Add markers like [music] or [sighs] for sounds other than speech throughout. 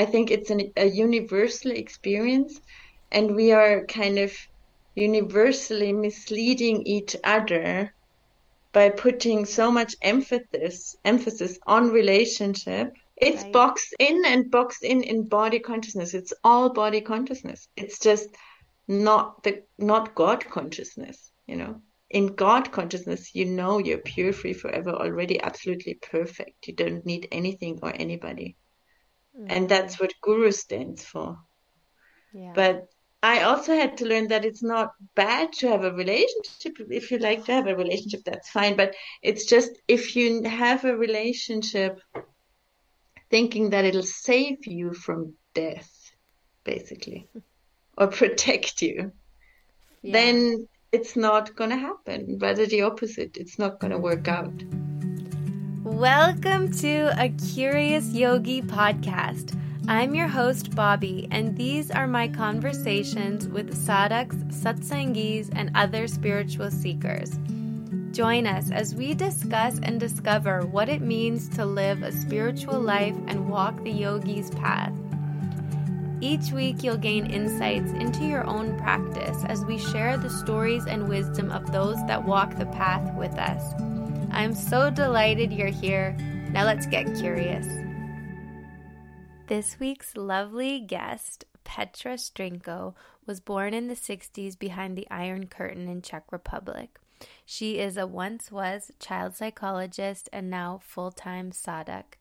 I think it's an, a universal experience, and we are kind of universally misleading each other by putting so much emphasis emphasis on relationship. It's right. boxed in and boxed in in body consciousness. It's all body consciousness. It's just not the not god consciousness you know. In god consciousness you know you're pure free forever already absolutely perfect. You don't need anything or anybody mm-hmm. and that's what guru stands for yeah. but I also had to learn that it's not bad to have a relationship. If you like to have a relationship, that's fine. But it's just if you have a relationship thinking that it'll save you from death, basically, [laughs] or protect you, yeah. then it's not going to happen. Rather, the opposite. It's not going to work out. Welcome to a Curious Yogi podcast I'm your host, Bobbi, and these are my conversations with sadhaks, satsangis, and other spiritual seekers. Join us as we discuss and discover what it means to live a spiritual life and walk the yogi's path. Each week, you'll gain insights into your own practice as we share the stories and wisdom of those that walk the path with us. I'm so delighted you're here. Now, let's get curious. This week's lovely guest, Petra Sdrinko, was born in the 60s behind the Iron Curtain in Czech Republic. She is a once was child psychologist and now full-time Sadhak.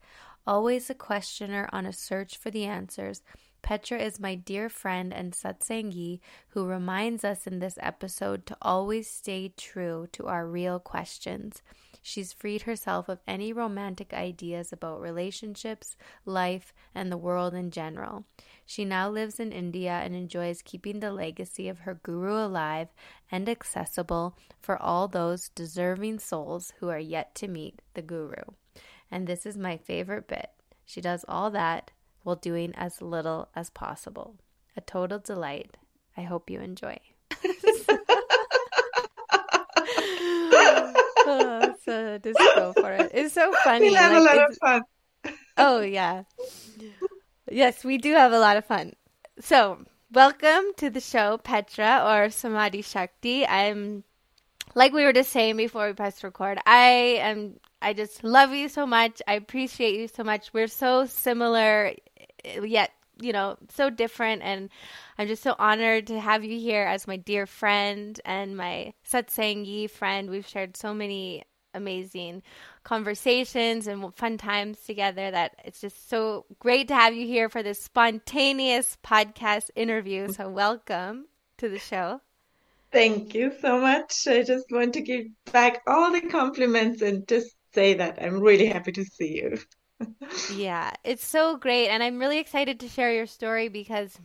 Always a questioner on a search for the answers, Petra is my dear friend and satsangi who reminds us in this episode to always stay true to our real questions. She's freed herself of any romantic ideas about relationships, life, and the world in general. She now lives in India and enjoys keeping the legacy of her guru alive and accessible for all those deserving souls who are yet to meet the guru. And this is my favorite bit. She does all that while doing as little as possible. A total delight. I hope you enjoy. So just go for it. It's so funny. We have like, a lot of fun. oh yeah. Yes, we do have a lot of fun. So, welcome to the show, Petra or Samadhi Shakti. I'm like we were just saying before we pressed record. I am. I just love you so much. I appreciate you so much. We're so similar, yet you know so different and i'm just so honored to have you here as my dear friend and my satsangi friend we've shared so many amazing conversations and fun times together that it's just so great to have you here for this spontaneous podcast interview. So welcome to the show. Thank you so much. I just want to give back all the compliments and just say that i'm really happy to see you. [laughs] Yeah, it's so great. And I'm really excited to share your story because,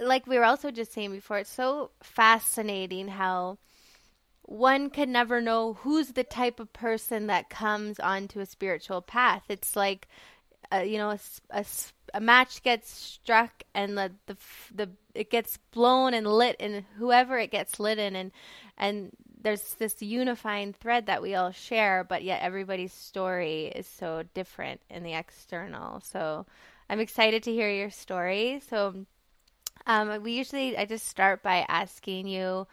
like we were also just saying before, it's so fascinating how one can never know who's the type of person that comes onto a spiritual path. It's like, uh, you know, a, a, a, match gets struck and the, the the it gets blown and lit, and whoever it gets lit in, and and there's this unifying thread that we all share, but yet everybody's story is so different in the external. So I'm excited to hear your story. So um, we usually I just start by asking you,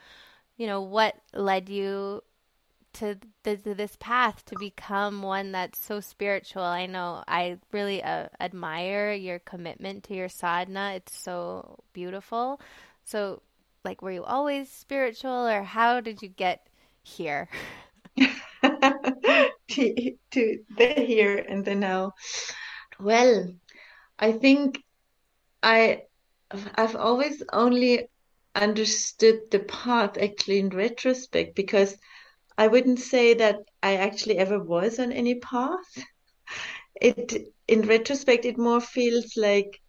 you know, what led you to, to this path to become one that's so spiritual. I know I really uh, admire your commitment to your sadhana. It's so beautiful. So like were you always spiritual or how did you get here [laughs] to, to the here and the now well i think i i've always only understood the path actually in retrospect because i wouldn't say that i actually ever was on any path [laughs] it in retrospect it more feels like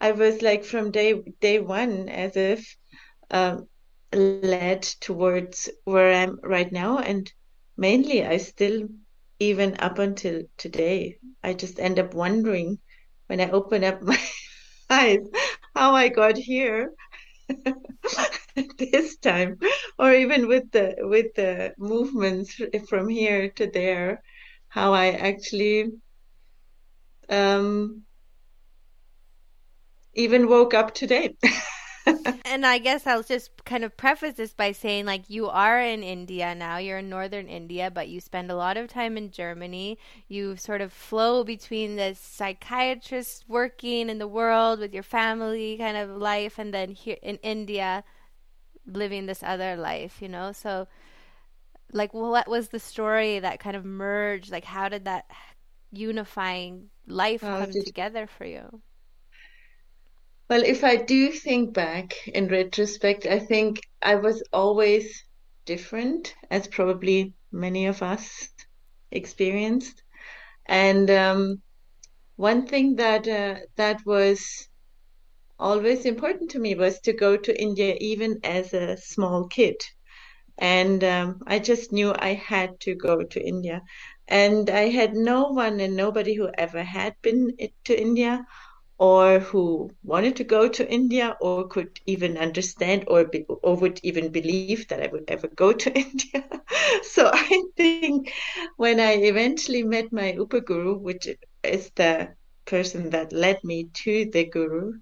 i was like from day day one as if um, led towards where I'm right now. And mainly, I still, even up until today, I just end up wondering when I open up [laughs] my eyes how I got here [laughs] this time, or even with the with the movements from here to there, how I actually um even woke up today. [laughs] [laughs] and I guess I'll just kind of preface this by saying, like, you are in India now. You're in northern India, but you spend a lot of time in Germany. You sort of flow between the psychiatrist working in the world with your family kind of life, and then here in India, living this other life, you know? So, like, what was the story that kind of merged? Like, how did that unifying life come together for you? Well, if I do think back in retrospect, I think I was always different, as probably many of us experienced. And um, one thing that uh, that was always important to me was to go to India, even as a small kid. And um, I just knew I had to go to India. And I had no one and nobody who ever had been to India or who wanted to go to India or could even understand or be, or would even believe that I would ever go to [laughs] India. so I think when I eventually met my Upaguru, which is the person that led me to the Guru,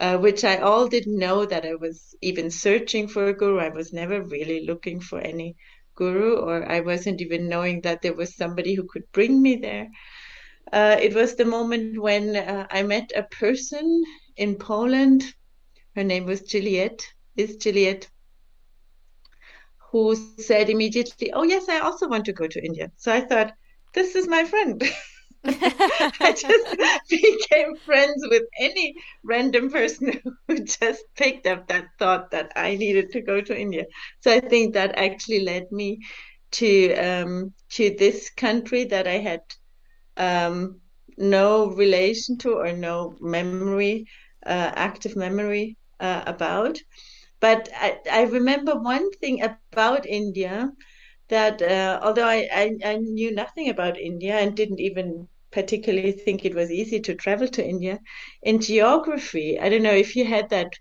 uh, which I all didn't know that I was even searching for a guru. I was never really looking for any guru, or I wasn't even knowing that there was somebody who could bring me there. Uh, it was the moment when uh, I met a person in Poland. Her name was Juliet, is Juliet, who said immediately, Oh, yes, I also want to go to India. So I thought, This is my friend. [laughs] I [laughs] just [laughs] became friends with any random person who just picked up that thought that I needed to go to India. So I think that actually led me to um, to this country that I had um, no relation to or no memory, uh, active memory uh, about. But I, I, remember one thing about India that uh, although I, I, I, knew nothing about India and didn't even particularly think it was easy to travel to India, in geography, I don't know if you had that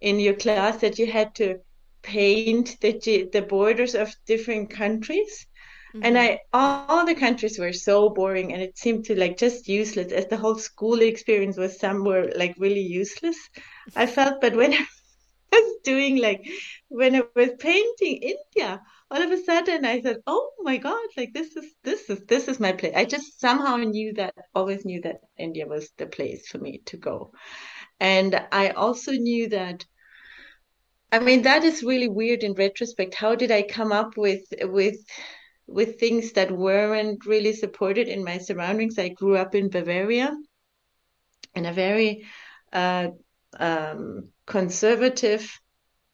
in your class that you had to paint the the borders of different countries Mm-hmm. And I, all the countries were so boring and it seemed to like just useless as the whole school experience was somewhere like really useless. I felt, but when [laughs] I was doing like, when I was painting India, all of a sudden I said, oh my God, like this is, this is, this is my place. I just somehow knew that, always knew that India was the place for me to go. And I also knew that I mean that is really weird in retrospect. How did I come up with with with things that weren't really supported in my surroundings. I grew up in Bavaria in a very uh, um, conservative,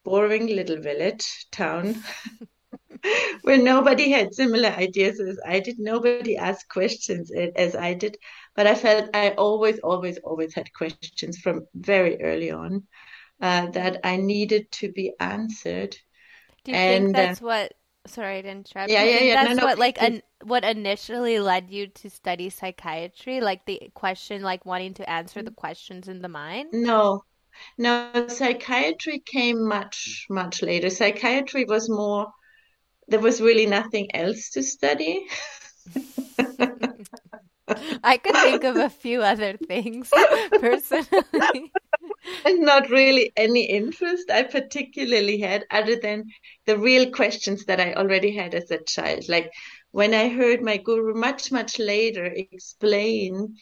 boring little village town [laughs] where nobody had similar ideas as I did. Nobody asked questions as I did. But I felt I always, always, always had questions from very early on uh, that I needed to be answered. Do you and, think that's uh, what sorry to interrupt. Yeah, yeah, yeah. That's no, no, what like an, what initially led you to study psychiatry, like the question, like wanting to answer the mm. questions in the mind. No, no. Psychiatry came much much later. Psychiatry was more. There was really nothing else to study. [laughs] I could think of a few other things [laughs] personally. And not really any interest I particularly had other than the real questions that I already had as a child. Like when I heard my guru much, much later explain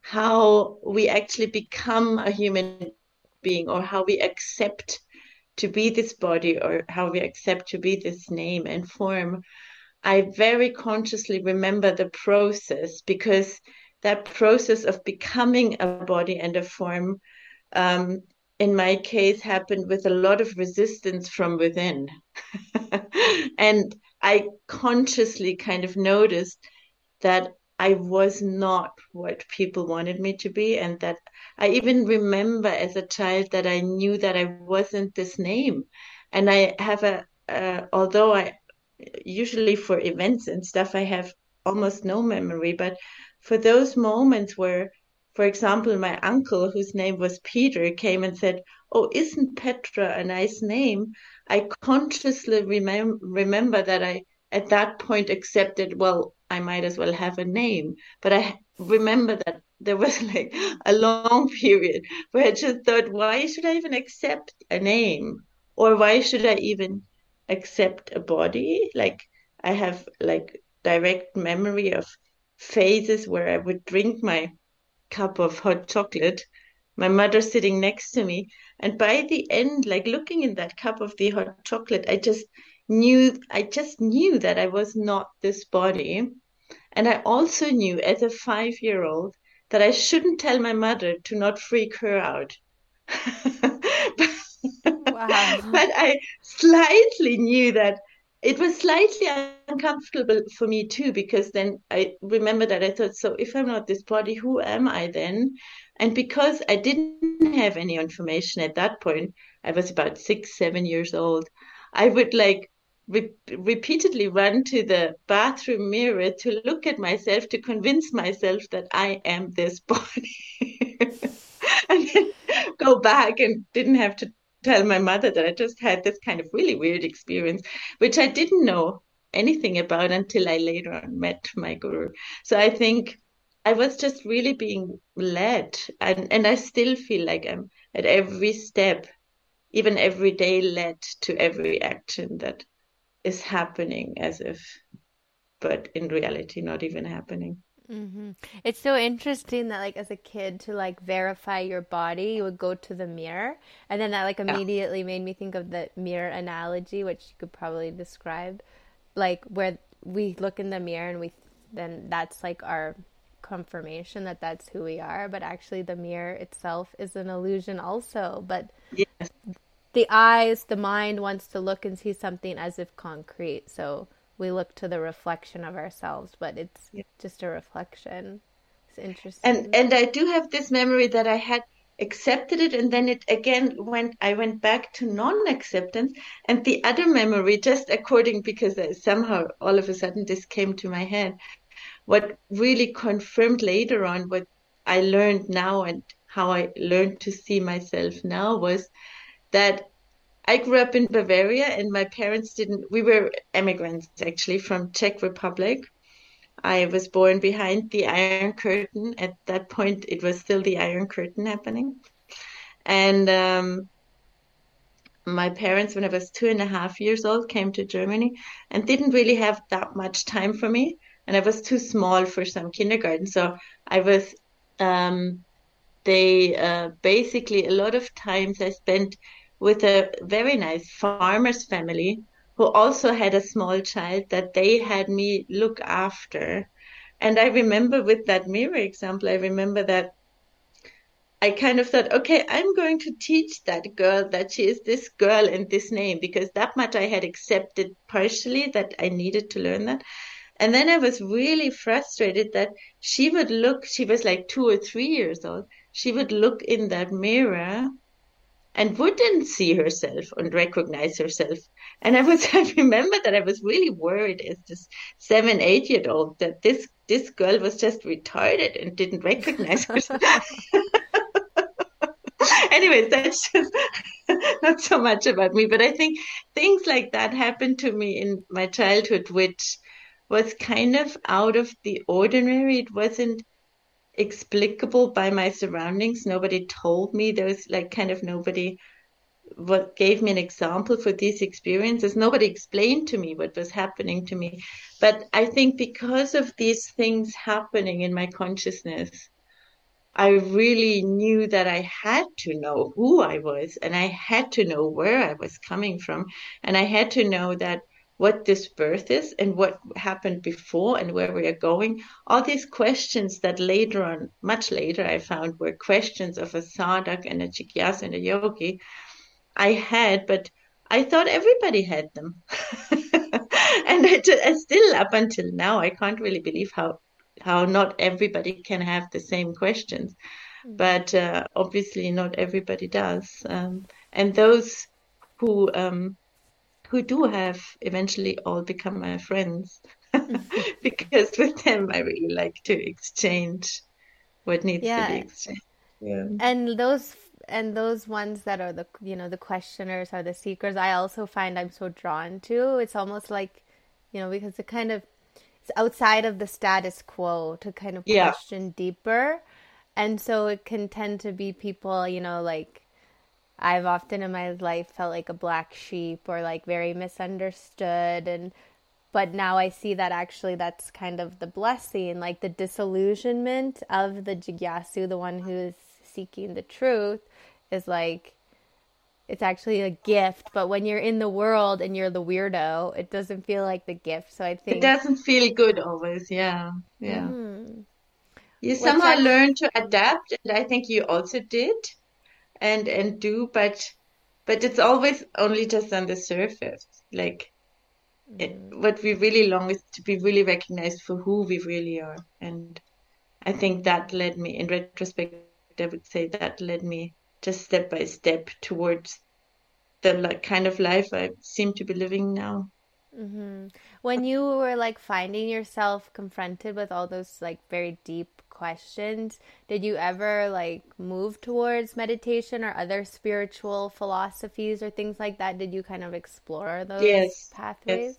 how we actually become a human being or how we accept to be this body or how we accept to be this name and form. I very consciously remember the process because that process of becoming a body and a form um, in my case happened with a lot of resistance from within. [laughs] and I consciously kind of noticed that I was not what people wanted me to be, and that I even remember as a child that I knew that I wasn't this name. And I have a, uh, although I usually for events and stuff, I have almost no memory, but for those moments where for example, my uncle, whose name was Peter, came and said, Oh, isn't Petra a nice name? I consciously remem- remember that I, at that point, accepted, well, I might as well have a name. But I remember that there was [laughs] like a long period where I just thought, why should I even accept a name? Or why should I even accept a body? Like I have like direct memory of phases where I would drink my cup of hot chocolate, my mother sitting next to me. And by the end, like looking in that cup of the hot chocolate, I just knew, I just knew that I was not this body. And I also knew as a five year old that I shouldn't tell my mother to not freak her out. but, [laughs] wow. but I slightly knew that it was slightly uncomfortable for me too, because then I remember that I thought, so if I'm not this body, who am I then? And because I didn't have any information at that point, I was about six, seven years old. I would like re- repeatedly run to the bathroom mirror to look at myself to convince myself that I am this [laughs] body. and then go back and didn't have to tell my mother that I just had this kind of really weird experience, which I didn't know anything about until I later on met my guru. So I think I was just really being led, and, and I still feel like I'm at every step, even every day, led to every action that is happening as if, but in reality, not even happening. Mm-hmm. It's so interesting that, like, as a kid, to like verify your body, you would go to the mirror, and then that like immediately yeah. made me think of the mirror analogy, which you could probably describe, like where we look in the mirror and we then that's like our confirmation that that's who we are, but actually the mirror itself is an illusion also. But yes the eyes, the mind wants to look and see something as if concrete. So we look to the reflection of ourselves, but it's yeah. just a reflection. It's interesting. And and I do have this memory that I had accepted it and then it again went I went back to non-acceptance and the other memory just according because somehow all of a sudden this came to my head what really confirmed later on what I learned now and how I learned to see myself now was that I grew up in Bavaria and my parents didn't, we were immigrants actually from Czech Republic. I was born behind the Iron Curtain. At that point, it was still the Iron Curtain happening. And um, my parents, when I was two and a half years old, came to Germany and didn't really have that much time for me. And I was too small for some kindergarten. So I was, um, they uh, basically, a lot of times I spent with a very nice farmer's family who also had a small child that they had me look after. And I remember with that mirror example, I remember that I kind of thought, okay, I'm going to teach that girl that she is this girl and this name because that much I had accepted partially that I needed to learn that. And then I was really frustrated that she would look, she was like two or three years old. She would look in that mirror and wouldn't see herself and recognize herself. And I was, [laughs] I remember that I was really worried as this seven, eight year old that this, this girl was just retarded and didn't recognize herself. [laughs] [laughs] Anyways, that's just not so much about me, but I think things like that happened to me in my childhood, which was kind of out of the ordinary. It wasn't explicable by my surroundings. Nobody told me. There was like kind of nobody what gave me an example for these experiences. Nobody explained to me what was happening to me. But I think because of these things happening in my consciousness, I really knew that I had to know who I was and I had to know where I was coming from. And I had to know that what this birth is and what happened before and where we are going. All these questions that later on, much later, I found were questions of a sadhak and a jigyasa and a yogi. I had, but I thought everybody had them. [laughs] and I, I still, up until now, I can't really believe how how not everybody can have the same questions. Mm. But uh, obviously, not everybody does. Um, and those who um, who do have eventually all become my friends [laughs] [laughs] because with them I really like to exchange what needs yeah. to be exchanged. Yeah. And those and those ones that are the you know the questioners or the seekers I also find I'm so drawn to. It's almost like you know because it kind of it's outside of the status quo to kind of yeah. question deeper And so it can tend to be people, you know, like I've often in my life felt like a black sheep or like very misunderstood and but now I see that actually that's kind of the blessing, like the disillusionment of the jigyasu, the one who is seeking the truth, is like it's actually a gift. But when you're in the world and you're the weirdo, it doesn't feel like the gift. So I think it doesn't feel good always. Yeah, yeah. Mm-hmm. You somehow learn to adapt, and I think you also did, and and do, but but it's always only just on the surface. Like it, mm. what we really long is to be really recognized for who we really are, and I think that led me, in retrospect, I would say that led me just step by step towards the like kind of life I seem to be living now. Mm-hmm. When you were like finding yourself confronted with all those like very deep questions, did you ever like move towards meditation or other spiritual philosophies or things like that? Did you kind of explore those yes. pathways?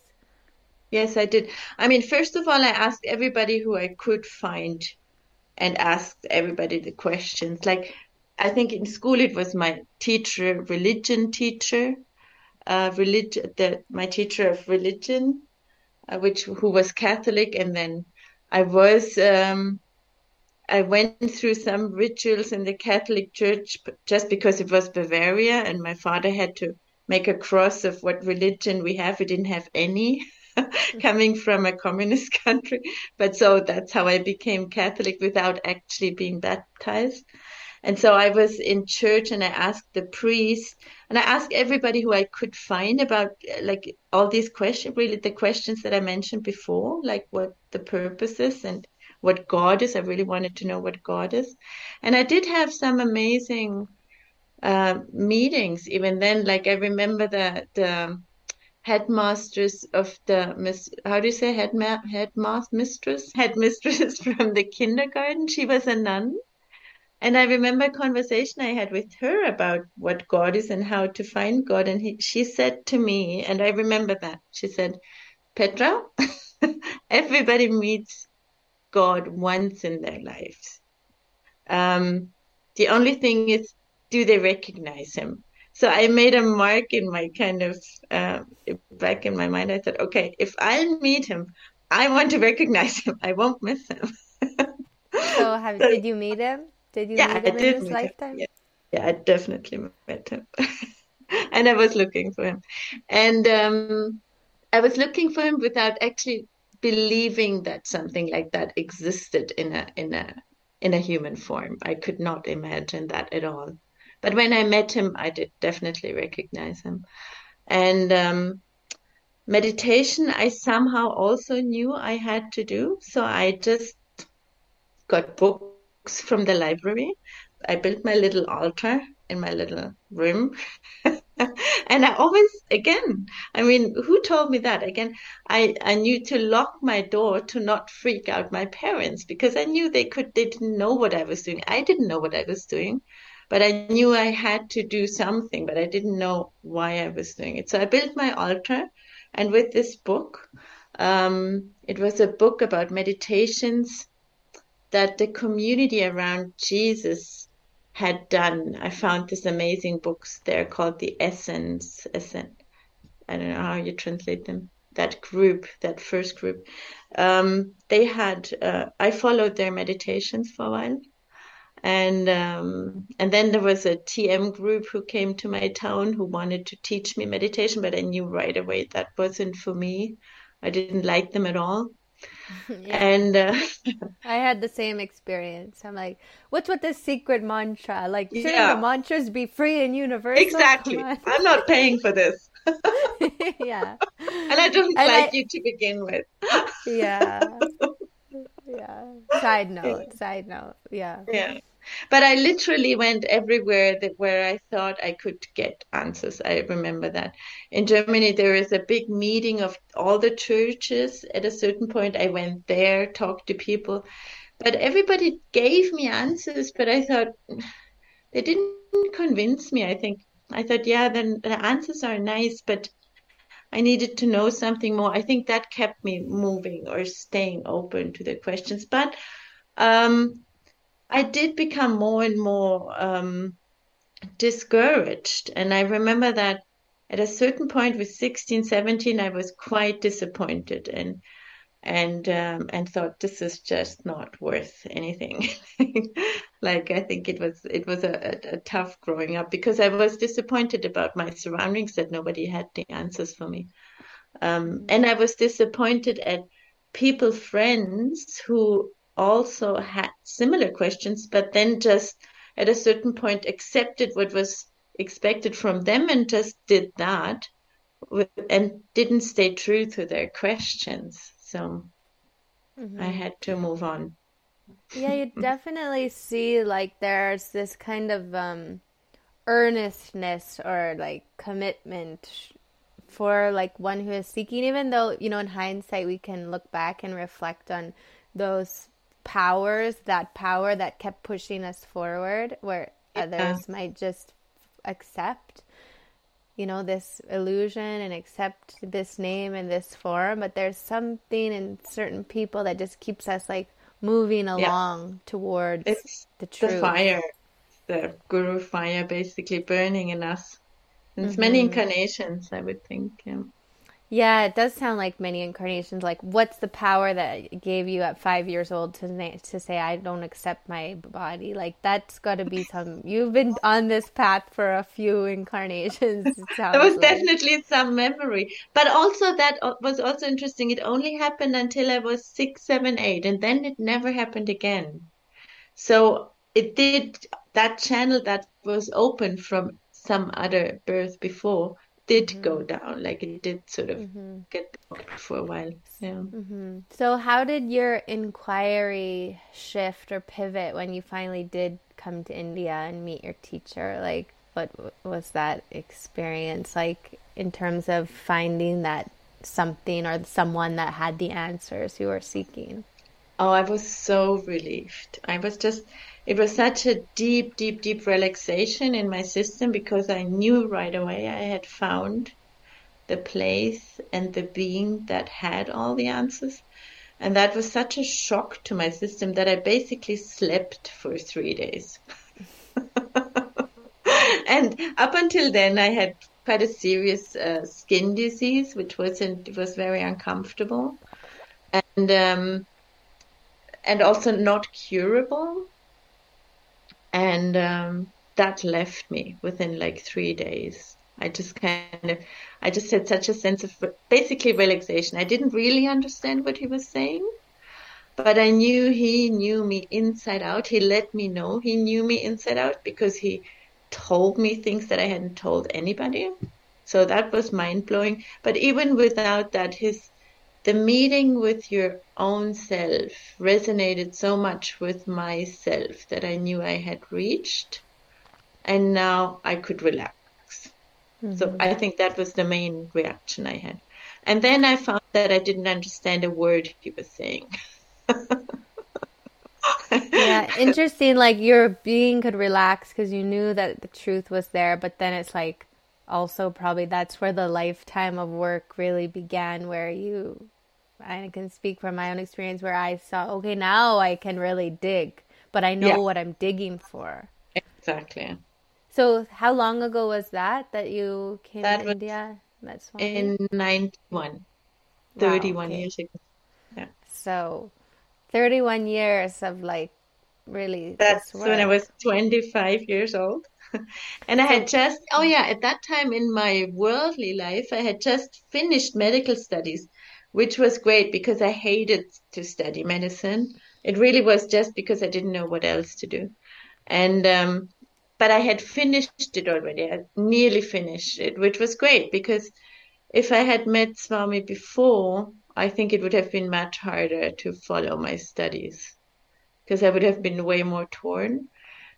Yes. yes, I did. I mean, first of all, I asked everybody who I could find and asked everybody the questions. Like, I think in school it was my teacher, religion teacher, uh, religion, the, my teacher of religion, uh, which who was Catholic, and then I was um, I went through some rituals in the Catholic Church just because it was Bavaria, and my father had to make a cross of what religion we have. We didn't have any. [laughs] coming from a communist [laughs] country. But so that's how I became Catholic without actually being baptized. And so I was in church and I asked the priest and I asked everybody who I could find about like all these questions, really the questions that I mentioned before, like what the purpose is and what God is. I really wanted to know what God is. And I did have some amazing uh, meetings even then. Like I remember the, the headmasters of the miss how do you say headma- headmaster mistress [laughs] headmistress from the kindergarten she was a nun and I remember a conversation I had with her about what God is and how to find God. And he, she said to me, and I remember that, she said, Petra, [laughs] everybody meets God once in their lives. Um, the only thing is, do they recognize him? So I made a mark in my kind of uh, back in my mind. I said, okay, if I meet him, I want to recognize him. I won't miss him. so, have, [laughs] did you meet him? Did you yeah, meet him I did in his lifetime? Yeah. yeah, I definitely met him. [laughs] and I was looking for him. And um, I was looking for him without actually believing that something like that existed in a in a in a human form. I could not imagine that at all. But when I met him, I did definitely recognize him. And um, meditation, I somehow also knew I had to do. So I just got books books from the library. I built my little altar in my little room. [laughs] [laughs] and I always, again, I mean, who told me that? Again, I, I knew to lock my door to not freak out my parents because I knew they could, they didn't know what I was doing. I didn't know what I was doing, but I knew I had to do something, but I didn't know why I was doing it. So I built my altar and with this book, um, it was a book about meditations that the community around Jesus had done. I found this amazing books there called the Essenes. Essenes. I don't know how you translate them. That group, that first group, um, they had. Uh, I followed their meditations for a while, and um, and then there was a TM group who came to my town who wanted to teach me meditation, but I knew right away that wasn't for me. I didn't like them at all. [laughs] yeah. And uh, [laughs] I had the same experience. I'm like, what's with this secret mantra? Like, shouldn't yeah. the mantras be free and universal? Exactly. I'm not paying for this. [laughs] yeah. And I don't and like I... you to begin with. yeah. Yeah. Side note. Side note. Yeah. Yeah. But I literally went everywhere that where I thought I could get answers. I remember that. In Germany, there is a big meeting of all the churches. At a certain point, I went there, talked to people, but everybody gave me answers. But I thought [sighs] they didn't convince me. I think I thought, yeah, then the answers are nice, but I needed to know something more. I think that kept me moving or staying open to the questions. But um, I did become more and more um, discouraged. And I remember that at a certain point with 16, 17, I was quite disappointed and and um, and thought this is just not worth anything. [laughs] like I think it was it was a, a, a, tough growing up because I was disappointed about my surroundings that nobody had the answers for me, um, and I was disappointed at people friends who also had similar questions, but then just at a certain point accepted what was expected from them and just did that and didn't stay true to their questions. So mm-hmm. I had to move on. Yeah, you [laughs] definitely see like there's this kind of um, earnestness or like commitment for like one who is seeking even though you know in hindsight we can look back and reflect on those powers that power that kept pushing us forward where yeah. others might just accept you know this illusion and accept this name and this form but there's something in certain people that just keeps us like moving along yeah. towards it's the truth the fire the guru fire basically burning in us it's mm-hmm. many incarnations i would think yeah. Yeah, it does sound like many incarnations. Like, what's the power that gave you at five years old to to say I don't accept my body? Like, that's got to be [laughs] some. You've been on this path for a few incarnations. [laughs] there was like. definitely some memory, but also that uh, was also interesting. It only happened until I was six, seven, eight, and then it never happened again. So it did. That channel that was open from some other birth before did mm-hmm. go down. Like it did sort of mm-hmm. get blocked for a while. Yeah. Mm-hmm. So, how did your inquiry shift or pivot when you finally did come to India and meet your teacher? Like, what was that experience like in terms of finding that something or someone that had the answers you were seeking? Oh, I was so relieved. I was just it was such a deep, deep, deep relaxation in my system because I knew right away I had found the place and the being that had all the answers. And that was such a shock to my system that I basically slept for three days. [laughs] and up until then, I had quite a serious uh, skin disease, which wasn't was very uncomfortable, and um, and also not curable and um, that left me within like three days. I just kind of, I just had such a sense of basically relaxation. I didn't really understand what he was saying, but I knew he knew me inside out. He let me know he knew me inside out because he told me things that I hadn't told anybody. So that was mind blowing. But even without that, his the meeting with your own self resonated so much with myself that I knew I had reached and now I could relax. Mm-hmm. So I think that was the main reaction I had. And then I found that I didn't understand a word he was saying. yeah, [laughs] interesting. Like your being could relax because you knew that the truth was there, but then it's like also probably that's where the lifetime of work really began where you I can speak from my own experience where I saw okay now I can really dig but I know yeah. what I'm digging for. Exactly. So how long ago was that that you came that to India That's in 91 31 wow, okay. years ago. Yeah. So 31 years of like really that's when I was 25 years old. [laughs] And I had just, oh yeah, at that time in my worldly life, I had just finished medical studies, which was great because I hated to study medicine. It really was just because I didn't know what else to do. And, um, but I had finished it already. I nearly finished it, which was great because if I had met Swami before, I think it would have been much harder to follow my studies because I would have been way more torn.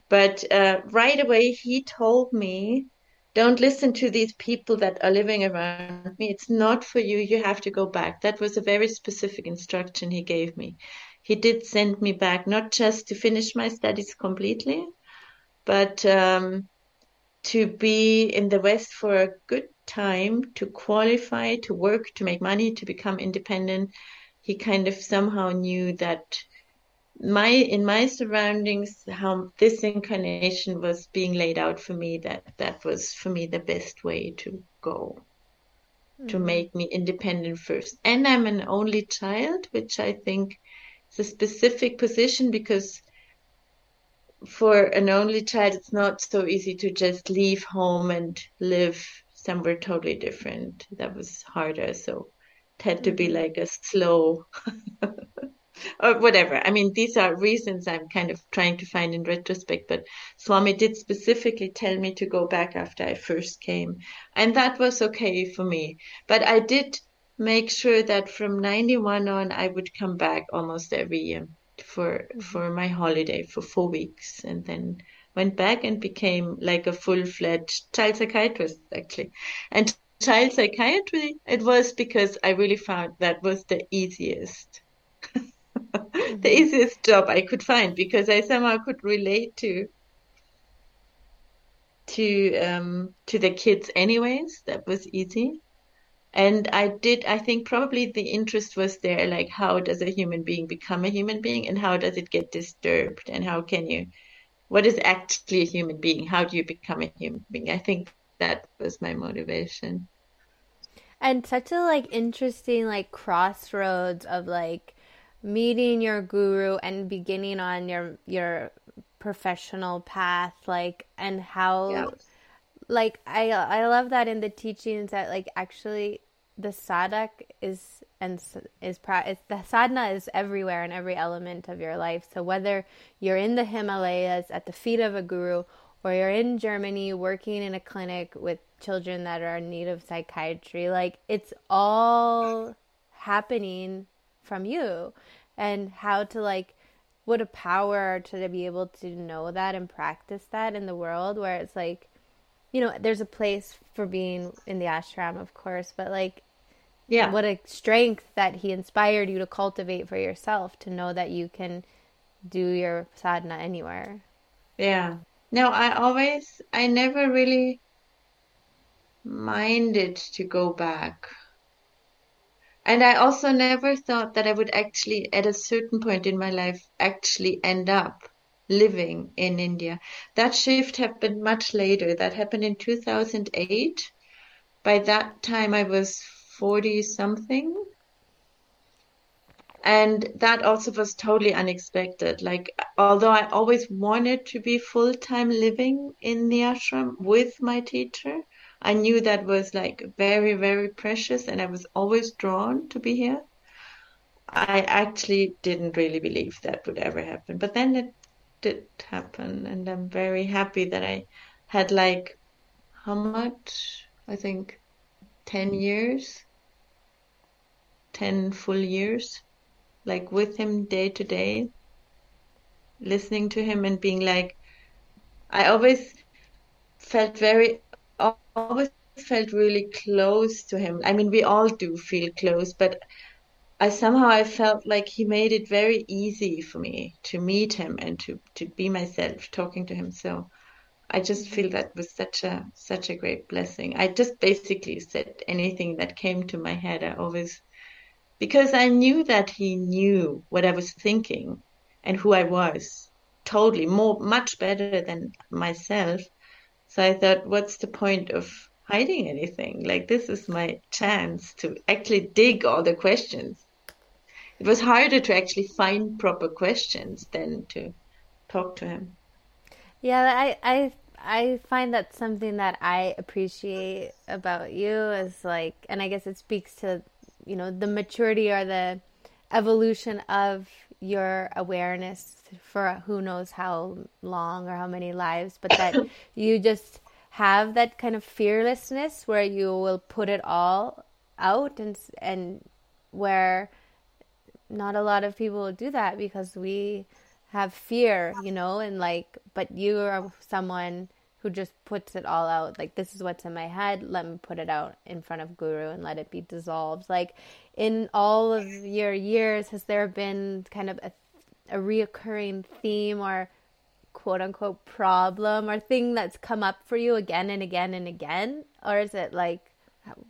But uh, right away, he told me, don't listen to these people that are living around me. It's not for you. You have to go back. That was a very specific instruction he gave me. He did send me back, not just to finish my studies completely, but um, to be in the West for a good time, to qualify, to work, to make money, to become independent. He kind of somehow knew that my in my surroundings how this incarnation was being laid out for me that that was for me the best way to go. To make me independent first. And i'm an only child which i think is a specific position because for an only child it's not so easy to just leave home and live somewhere totally different. That was harder. So it had to be mm-hmm. like a slow [laughs] or whatever. I mean, these are reasons I'm kind of trying to find in retrospect, but Swami did specifically tell me to go back after I first came. And that was okay for me. But I did make sure that from 91 on, I would come back almost every year for, mm-hmm. for my holiday for four weeks and then went back and became like a full-fledged child psychiatrist actually. And child psychiatry, it was because I really found that was the easiest [laughs] the easiest job I could find because I somehow could relate to to um to the kids anyways. That was easy. And I did I think probably the interest was there like how does a human being become a human being and how does it get disturbed and how can you what is actually a human being? How do you become a human being? I think that was my motivation. And such a like interesting like crossroads of like meeting your guru and beginning on your your professional path like and how yeah. like i i love that in the teachings that like actually the sadhak is and is is the sadhana is everywhere in every element of your life so whether you're in the himalayas at the feet of a guru or you're in germany working in a clinic with children that are in need of psychiatry like it's all happening from you and how to like what a power to be able to know that and practice that in the world where it's like you know there's a place for being in the ashram of course but like yeah. what a strength that he inspired you to cultivate for yourself to know that you can do your sadhana anywhere. Yeah. No i always i never really minded to go back and I also never thought that I would actually, at a certain point in my life, actually end up living in India. That shift happened much later. That happened in 2008. By that time, I was 40 something. And that also was totally unexpected. Like, although I always wanted to be full time living in the ashram with my teacher, I knew that was like very, very precious and I was always drawn to be here. I actually didn't really believe that would ever happen, but then it did happen and I'm very happy that I had like, how much? I think 10 years, 10 full years, like with him day to day, listening to him and being like, I always felt very always felt really close to him. I mean, we all do feel close, but I somehow I felt like he made it very easy for me to meet him and to to be myself talking to him. So I just feel that was such a such a great blessing. I just basically said anything that came to my head. I always because I knew that he knew what I was thinking and who I was totally more much better than myself so I thought, what's the point of hiding anything? Like, this is my chance to actually dig all the questions. It was harder to actually find proper questions than to talk to him. Yeah, I, I, I find that something that I appreciate about you is like, and I guess it speaks to, you know, the maturity or the evolution of your awareness for who knows how long or how many lives, but that [coughs] you just have that kind of fearlessness where you will put it all out and and where not a lot of people do that because we have fear, you know, and like but you are someone who just puts it all out. Like this is what's in my head. Let me put it out in front of guru and let it be dissolved. Like in all of your years has there been kind of a a reoccurring theme or quote unquote problem or thing that's come up for you again and again and again or is it like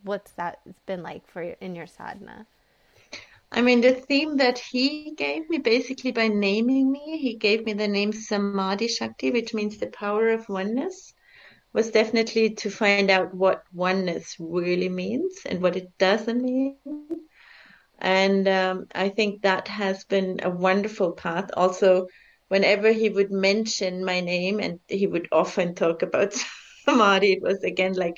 what's that it's been like for in your sadhana I mean, the theme that he gave me basically by naming me, he gave me the name Samadhi Shakti, which means the power of oneness, was definitely to find out what oneness really means and what it doesn't mean. And um, I think that has been a wonderful path. Also, whenever he would mention my name, and he would often talk about [laughs] Samadhi, it was again like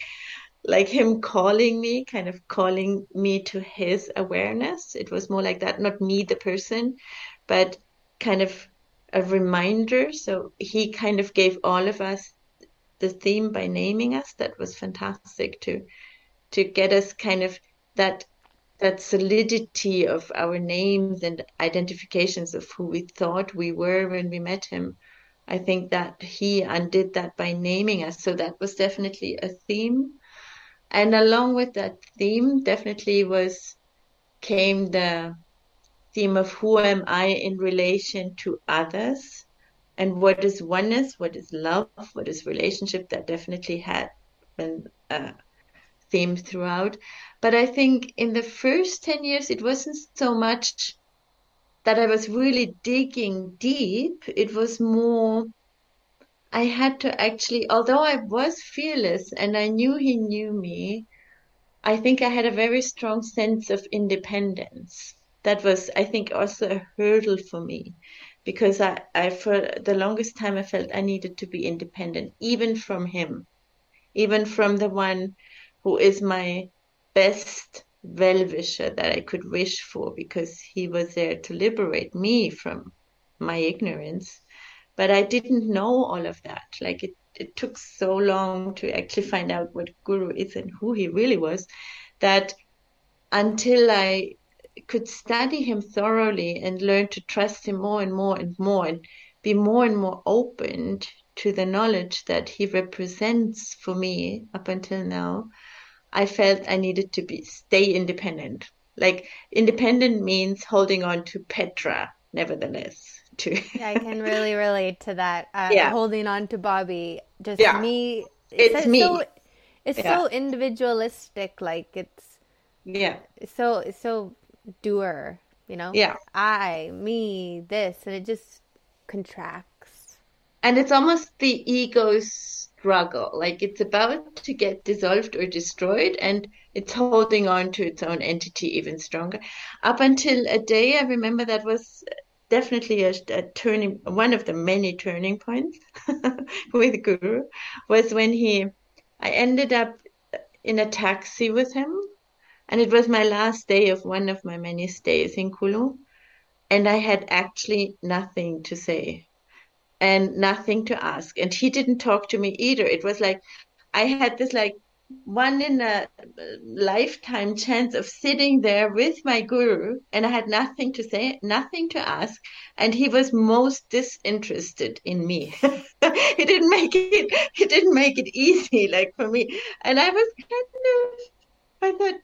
like him calling me, kind of calling me to his awareness. It was more like that, not me, the person, but kind of a reminder. So he kind of gave all of us the theme by naming us. That was fantastic to to get us kind of that that solidity of our names and identifications of who we thought we were when we met him. I think that he undid that by naming us. So that was definitely a theme and along with that theme definitely was came the theme of who am I in relation to others and what is oneness, what is love, what is relationship that definitely had been theme throughout. But I think in the first 10 years, it wasn't so much that I was really digging deep. It was more I had to actually, although I was fearless and I knew he knew me, I think I had a very strong sense of independence. That was, I think, also a hurdle for me because I, I, for the longest time, I felt I needed to be independent, even from him, even from the one who is my best well wisher that I could wish for because he was there to liberate me from my ignorance but I didn't know all of that. Like it, it took so long to actually find out what Guru is and who he really was that until I could study him thoroughly and learn to trust him more and more and more and be more and more opened to the knowledge that he represents for me up until now, I felt I needed to be stay independent. Like independent means holding on to Petra, nevertheless to. [laughs] yeah, I can really relate to that. Uh, yeah. Holding on to Bobbi, just yeah. me. It's, it's me. So, it's yeah. so individualistic. Like it's. Yeah. So it's so doer. You know. Yeah. I, me, this, and it just contracts. And it's almost the ego's struggle. Like it's about to get dissolved or destroyed, and it's holding on to its own entity even stronger. Up until a day, I remember that was definitely a, a, turning one of the many turning points [laughs] with guru was when he i ended up in a taxi with him and it was my last day of one of my many stays in kulu and i had actually nothing to say and nothing to ask and he didn't talk to me either it was like i had this like one in a uh, lifetime chance of sitting there with my guru and I had nothing to say, nothing to ask. And he was most disinterested in me. [laughs] he didn't make it, [laughs] he didn't make it easy like for me. And I was kind of, I thought,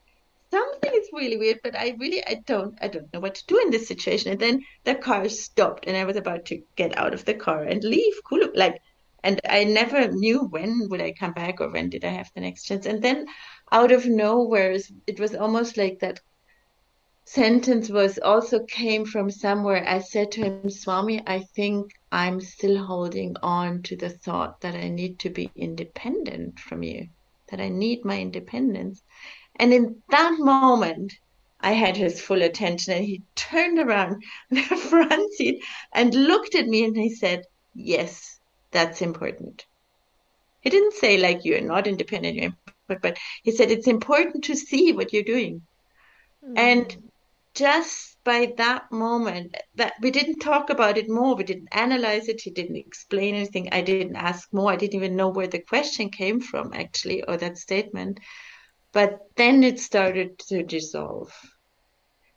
something is really weird, but I really, I don't, I don't know what to do in this situation. And then the car stopped and I was about to get out of the car and leave Kulu. Like and I never knew when would I come back or when did I have the next chance. And then out of nowhere, it was almost like that sentence was also came from somewhere. I said to him, Swami, I think I'm still holding on to the thought that I need to be independent from you, that I need my independence. And in that moment, I had his full attention and he turned around [laughs] the front seat and looked at me and he said, Yes, that's important. He didn't say like you're not independent, but but he said it's important to see what you're doing. Mm. And just by that moment, that we didn't talk about it more, we didn't analyze it, he didn't explain anything, I didn't ask more, I didn't even know where the question came from actually, or that statement. But then it started to dissolve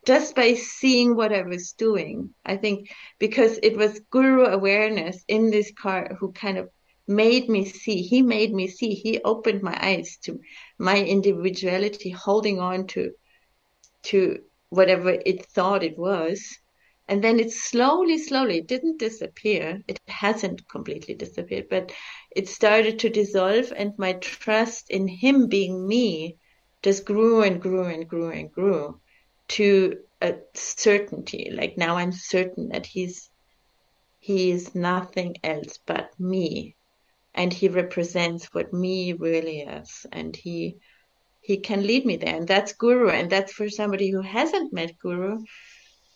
just by seeing what I was doing. I think because it was guru awareness in this car who kind of made me see. He made me see. He opened my eyes to my individuality, holding on to to whatever it thought it was. And then it slowly, slowly, it didn't disappear. It hasn't completely disappeared, but it started to dissolve. And my trust in him being me just grew and grew and grew and grew to a certainty. Like now I'm certain that he's he is nothing else but me. And he represents what me really is. And he he can lead me there. And that's Guru. And that's for somebody who hasn't met Guru,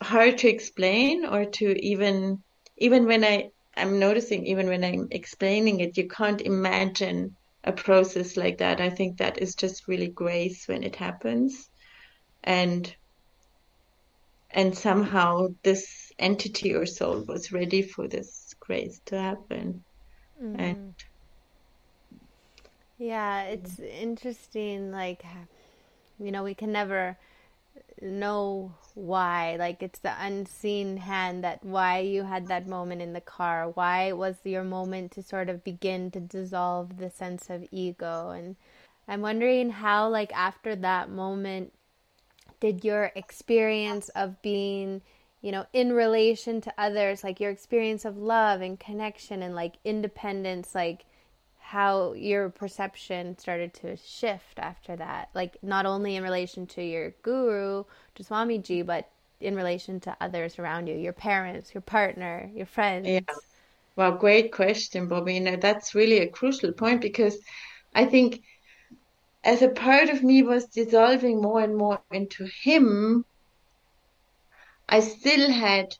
hard to explain or to even even when I I'm noticing even when I'm explaining it, you can't imagine a process like that. I think that is just really grace when it happens. And and somehow this entity or soul was ready for this grace to happen mm. and yeah it's interesting like you know we can never know why. Like it's the unseen hand that why you had that moment in the car. Why was your moment to sort of begin to dissolve the sense of ego? And i'm wondering how like after that moment did your experience of being you know in relation to others like your experience of love and connection and like independence like how your perception started to shift after that. Like not only in relation to your guru to swamiji mm-hmm. but in relation to others around you your parents your partner your friends. Yeah. Well great question bobbi. That's really a crucial point because i think as a part of me was dissolving more and more into him, I still had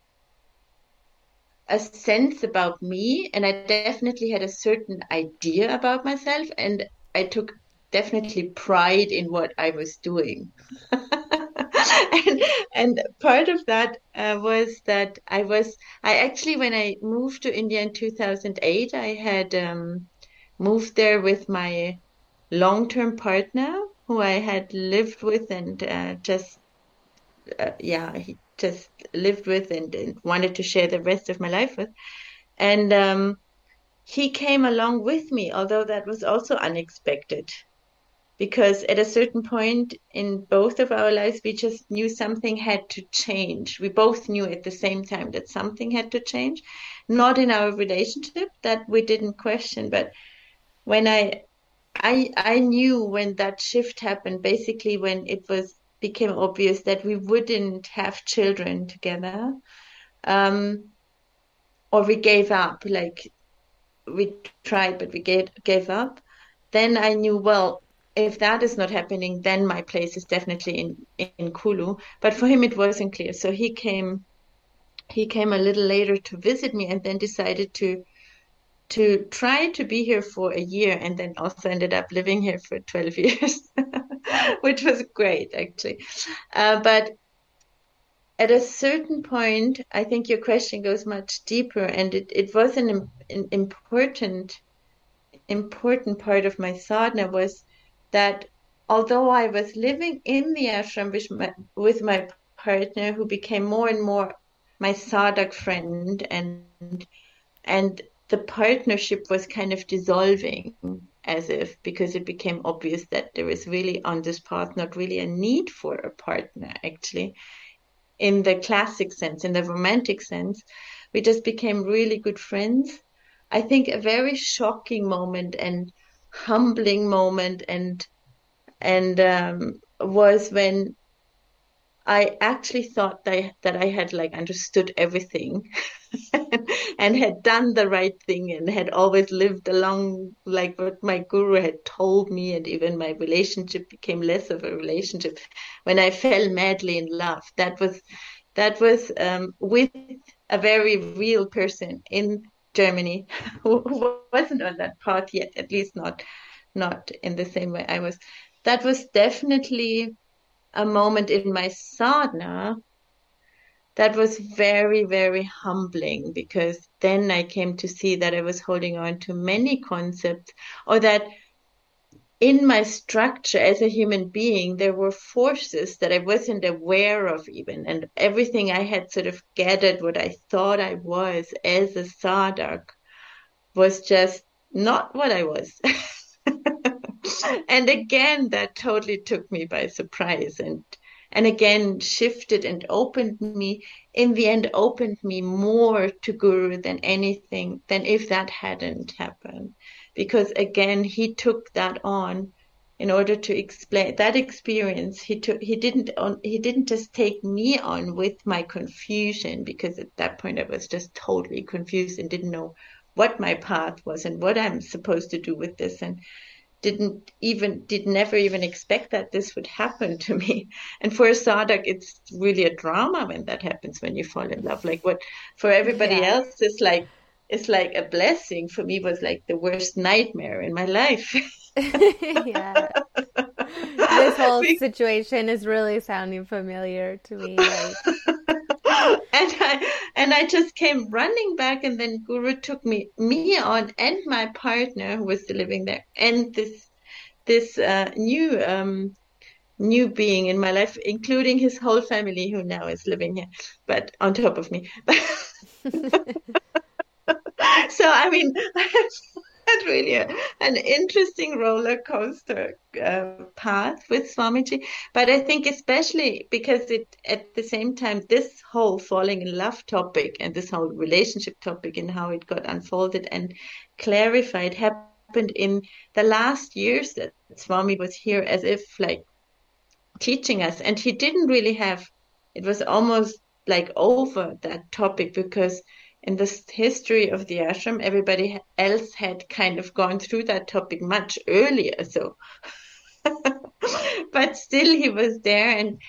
a sense about me and I definitely had a certain idea about myself and I took definitely pride in what I was doing. [laughs] and, and, part of that uh, was that I was, I actually, when I moved to India in 2008, I had um, moved there with my long-term partner who I had lived with and uh, just uh, yeah he just lived with and, and, wanted to share the rest of my life with. And um, he came along with me although that was also unexpected. Because at a certain point in both of our lives we just knew something had to change. We both knew at the same time that something had to change. Not in our relationship that we didn't question but when i I I knew when that shift happened, basically when it was became obvious that we wouldn't have children together, um, or we gave up. Like we tried, but we gave gave up. Then I knew well. If that is not happening, then my place is definitely in in Kulu. But for him, it wasn't clear. So he came, he came a little later to visit me, and then decided to to try to be here for a year and then also ended up living here for 12 [laughs] years, which was great actually. Uh, but at a certain point, I think your question goes much deeper and it, it was an, an important, important part of my sadhana was that although I was living in the ashram with my, with my partner who became more and more my sadhak friend and and the partnership was kind of dissolving as if because it became obvious that there is really on this path not really a need for a partner actually. In the classic sense in the romantic sense we just became really good friends. I think a very shocking moment and humbling moment and and um, was when I actually thought that that I had like understood everything [laughs] and had done the right thing and had always lived along like what my guru had told me and even my relationship became less of a relationship when I fell madly in love. That was that was um, with a very real person in Germany [laughs] who wasn't on that path yet, at least not not in the same way I was. That was definitely a moment in my sadhana that was very, very humbling because then I came to see that I was holding on to many concepts or that in my structure as a human being, there were forces that I wasn't aware of even. And everything I had sort of gathered what I thought I was as a sadhak was just not what I was. [laughs] and again, that totally took me by surprise and and again shifted and opened me in the end opened me more to guru than anything than if that hadn't happened. Because again he took that on in order to explain that experience he took he didn't on he didn't just take me on with my confusion because at that point i was just totally confused and didn't know what my path was and what i'm supposed to do with this. And didn't even did never even expect that this would happen to me. [laughs] And for a sadhak it's really a drama when that happens when you fall in love. Like what for everybody yeah. else is like it's like a blessing. For me was like the worst nightmare in my life. [laughs] [laughs] Yeah. This whole situation is really sounding familiar to me like... [laughs] and i and i just came running back and then guru took me me on and my partner who was living there and this this uh, new um new being in my life including his whole family who now is living here but on top of me. [laughs] [laughs] So I mean, had [laughs] really a, an interesting roller coaster uh, path with Swamiji. But I think especially because it at the same time this whole falling in love topic and this whole relationship topic and how it got unfolded and clarified happened in the last years that Swami was here as if like teaching us and he didn't really have it was almost like over that topic because in the history of the ashram, everybody else had kind of gone through that topic much earlier. So, [laughs] but still, he was there, and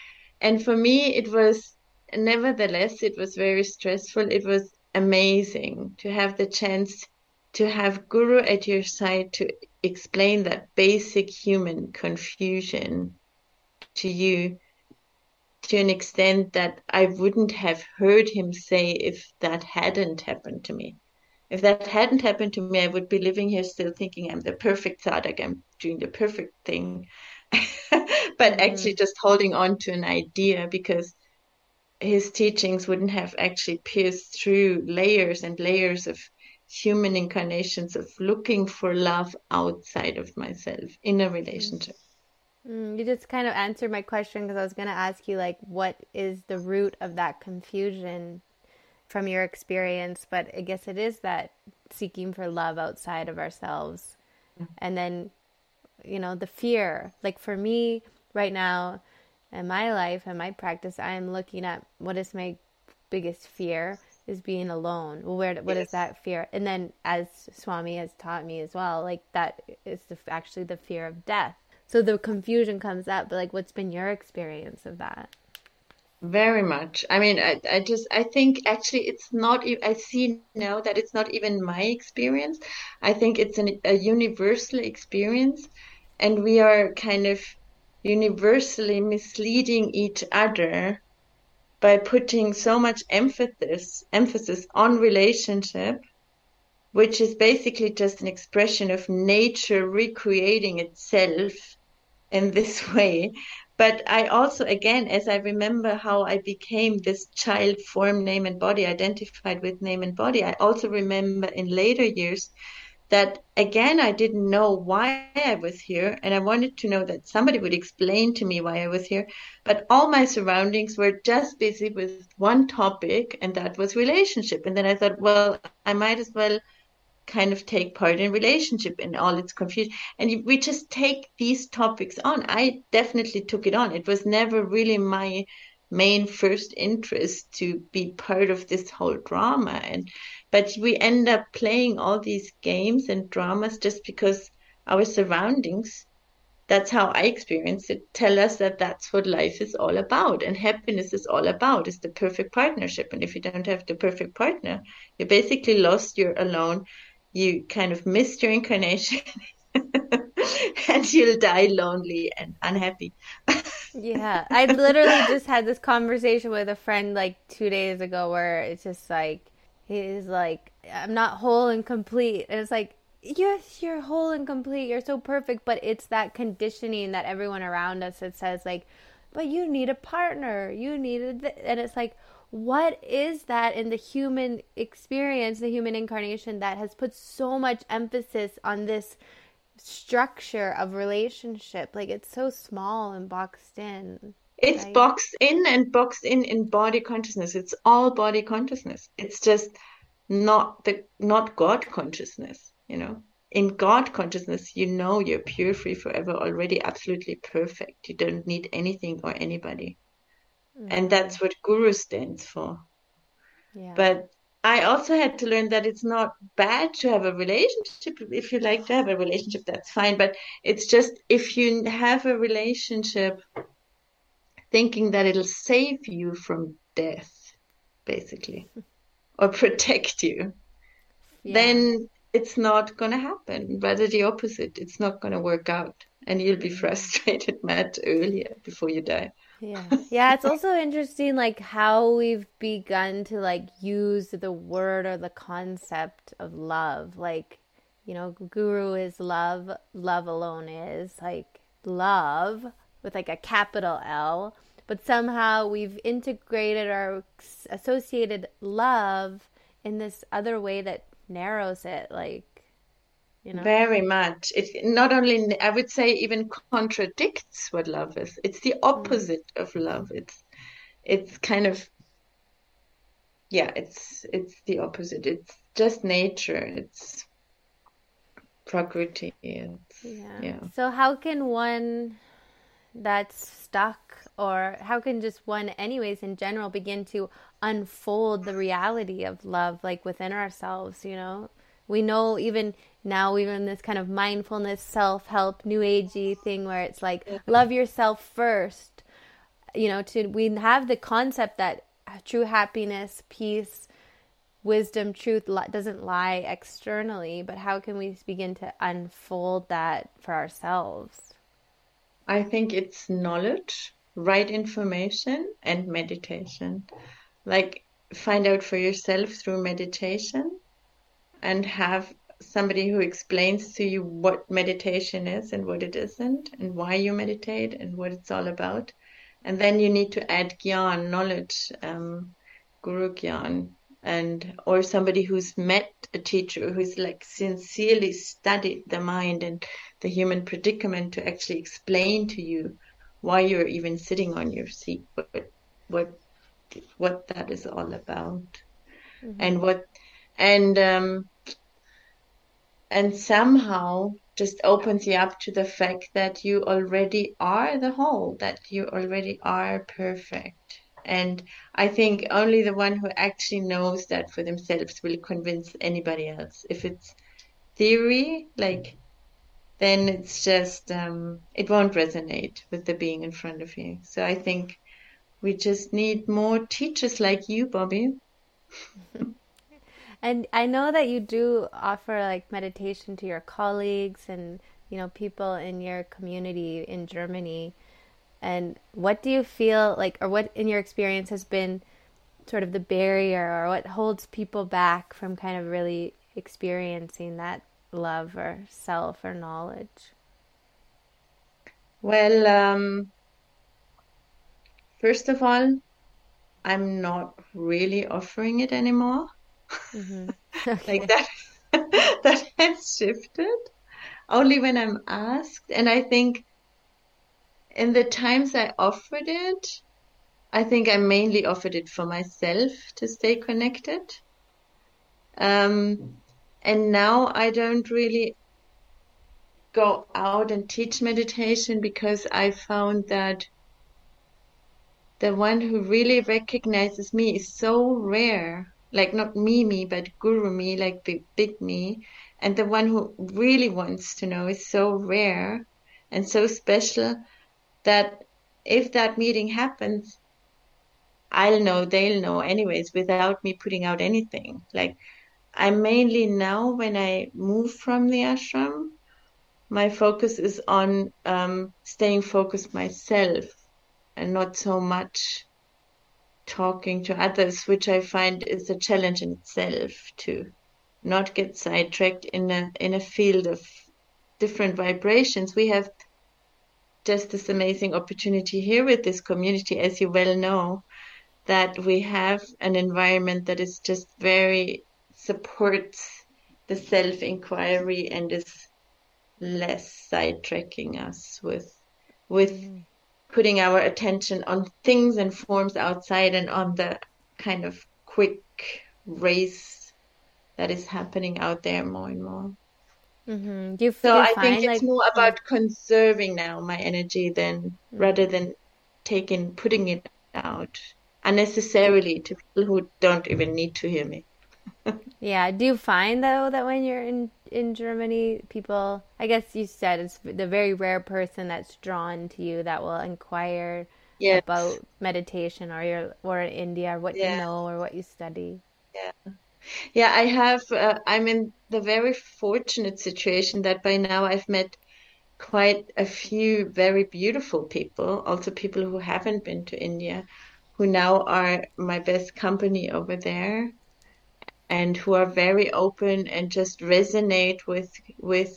and for me, it was nevertheless, it was very stressful. It was amazing to have the chance to have Guru at your side to explain that basic human confusion to you to an extent that I wouldn't have heard him say if that hadn't happened to me. If that hadn't happened to me, I would be living here still thinking I'm the perfect sadhak, I'm doing the perfect thing. [laughs] but mm-hmm. actually just holding on to an idea because his teachings wouldn't have actually pierced through layers and layers of human incarnations of looking for love outside of myself in a relationship. Mm, you just kind of answered my question because I was going to ask you, like, what is the root of that confusion from your experience? But I guess it is that seeking for love outside of ourselves. Mm-hmm. And then, you know, the fear. Like, for me right now in my life and my practice, I am looking at what is my biggest fear is being alone. Well, where what is that fear? And then, as Swami has taught me as well, like that is the, actually the fear of death so the confusion comes up but like what's been your experience of that? Very much. I mean i, I just i think actually it's not i see now that it's not even my experience. I think it's an, a universal experience and we are kind of universally misleading each other by putting so much emphasis emphasis on relationship which is basically just an expression of nature recreating itself in this [laughs] way. But I also, again, as I remember how I became this child form, name and body, identified with name and body, I also remember in later years that again, I didn't know why I was here. And I wanted to know that somebody would explain to me why I was here. But all my surroundings were just busy with one topic, and that was relationship. And then I thought, well, I might as well kind of take part in relationship and all its confusion. And we just take these topics on. I definitely took it on. It was never really my main first interest to be part of this whole drama. And but we end up playing all these games and dramas just because our surroundings that's how i experience it tell us that that's what life is all about and happiness is all about is the perfect partnership. And if you don't have the perfect partner you're basically lost you're alone you kind of missed your incarnation [laughs] and you'll die lonely and unhappy. yeah. I literally just had this conversation with a friend like two days ago where it's just like, he's like, I'm not whole and complete. And it's like, yes, you're whole and complete. You're so perfect. But it's that conditioning that everyone around us that says, like, but you need a partner. You need a, and it's like, what is that in the human experience, the human incarnation that has put so much emphasis on this structure of relationship? Like it's so small and boxed in. It's right? boxed in and boxed in in body consciousness. It's all body consciousness. It's just not the not God consciousness, you know. in God consciousness, you know you're pure, free, forever, already absolutely perfect. You don't need anything or anybody. Mm-hmm. And that's what Guru stands for. Yeah. But I also had to learn that it's not bad to have a relationship. If you like to have a relationship, that's fine. But it's just if you have a relationship thinking that it'll save you from death, basically, [laughs] or protect you, yeah. then it's not going to happen. Rather the opposite. It's not going to work out. And you'll be mm-hmm. frustrated [laughs] much earlier before you die. Yeah. Yeah, it's also interesting like how we've begun to like use the word or the concept of love. Like, you know, guru is love, love alone is like love with like a capital L, but somehow we've integrated or associated love in this other way that narrows it like you know? Very much. It not only, I would say, even contradicts what love is. It's the opposite mm. of love. It's, it's kind of, yeah, it's it's the opposite. It's just nature. It's prakriti. It's, yeah. yeah. So how can one that's stuck, or how can just one, anyways, in general, begin to unfold the reality of love, like within ourselves? You know, we know even now even this kind of mindfulness self-help new agey thing where it's like love yourself first. You know to we have the concept that true happiness peace wisdom truth doesn't lie externally but how can we begin to unfold that for ourselves? I think it's knowledge right information and meditation. Like find out for yourself through meditation and have somebody who explains to you what meditation is and what it isn't and why you meditate and what it's all about. And then you need to add gyan, knowledge, um, guru gyan, and or somebody who's met a teacher who's like sincerely studied the mind and the human predicament to actually explain to you why you're even sitting on your seat, what what what that is all about, mm-hmm. and what and um, and somehow just opens you up to the fact that you already are the whole, that you already are perfect. And I think only the one who actually knows that for themselves will convince anybody else. If it's theory, like, then it's just, um, it won't resonate with the being in front of you. So I think we just need more teachers like you, Bobbi. [laughs] And I know that you do offer like meditation to your colleagues and you know people in your community in Germany. And what do you feel like, or what in your experience has been sort of the barrier, or what holds people back from kind of really experiencing that love or self or knowledge? Well, um, first of all, I'm not really offering it anymore. Mm-hmm. [laughs] Okay. like that, [laughs] that has shifted only when I'm asked. And I think in the times I offered it, I think I mainly offered it for myself to stay connected. Um, and now I don't really go out and teach meditation because I found that the one who really recognizes me is so rare like not me me but guru me like the big me and the one who really wants to know is so rare and so special that if that meeting happens i'll know they'll know anyways without me putting out anything. Like i mainly now when i move from the ashram my focus is on um, staying focused myself and not so much talking to others, which I find is a challenge in itself to not get sidetracked in a in a field of different vibrations. We have just this amazing opportunity here with this community, as you well know, that we have an environment that is just very supports the self inquiry and is less sidetracking us with with mm putting our attention on things and forms outside and on the kind of quick race that is happening out there more and more. Mm-hmm. Do you, so do you I think it's like, more about conserving now my energy than Mm. rather than taking putting it out unnecessarily to people who don't even need to hear me. Yeah. Do you find though that when you're in in Germany, people, I guess you said it's the very rare person that's drawn to you that will inquire Yes. about meditation or your or in India or what you know or what you study. Yeah. Yeah, I have. Uh, I'm in the very fortunate situation that by now I've met quite a few very beautiful people, also people who haven't been to India, who now are my best company over there, and who are very open and just resonate with with